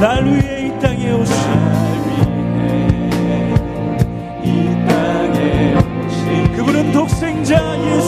날 위해 이 땅에 오신 그분은 독생자 예수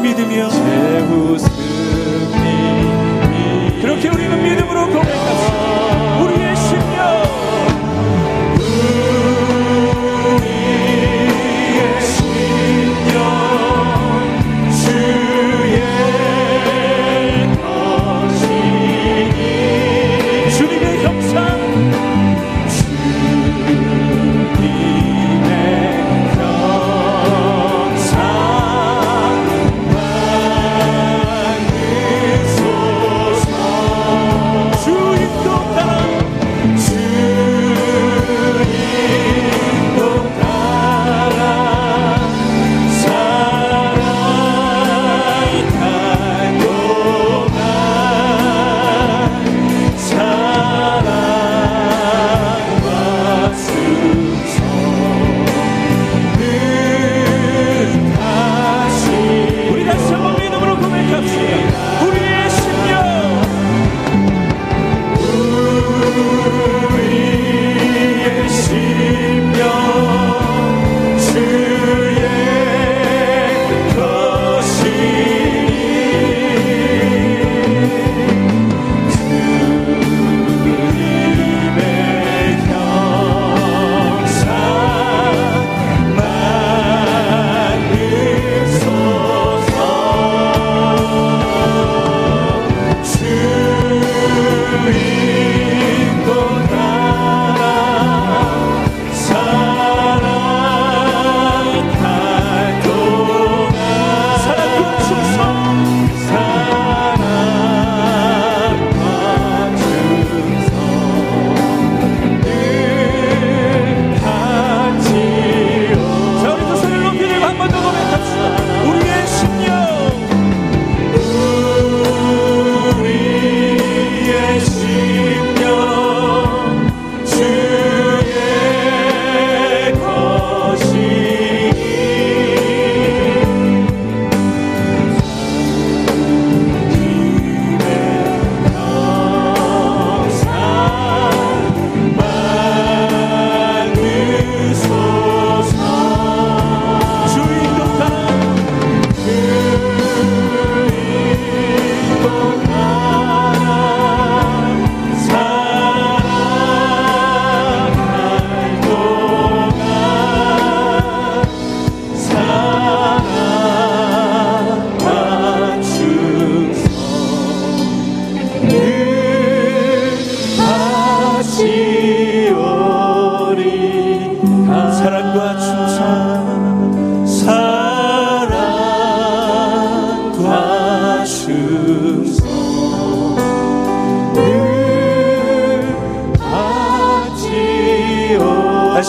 믿으며 그렇게 우리는 믿음으로 고백하소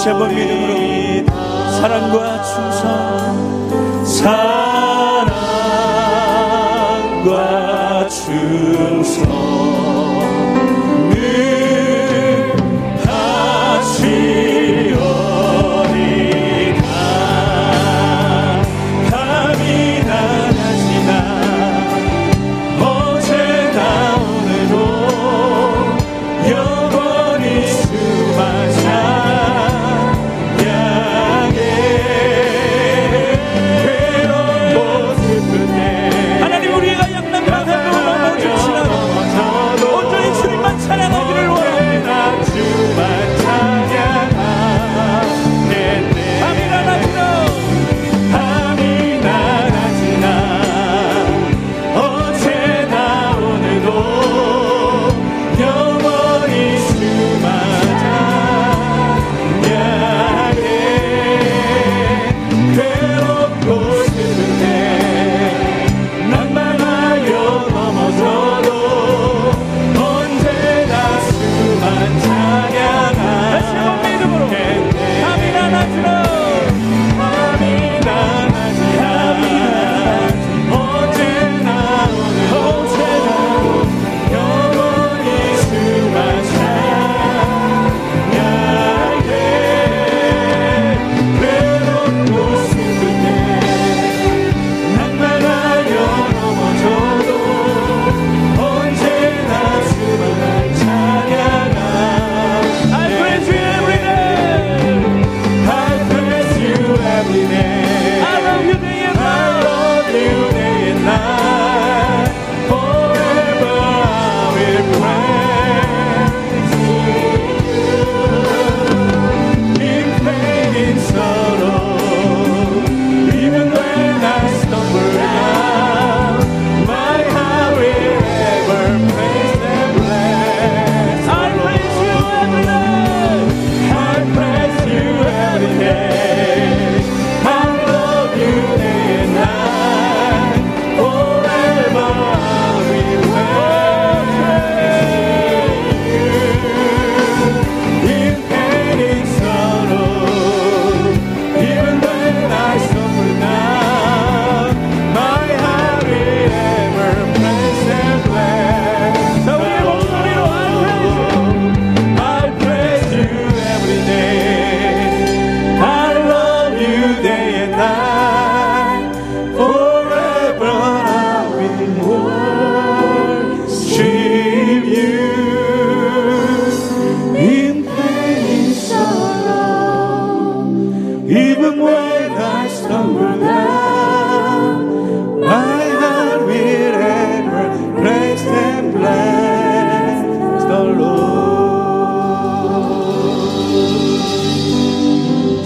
sebăminul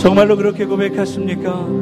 정말로 그렇게 고백하십니까?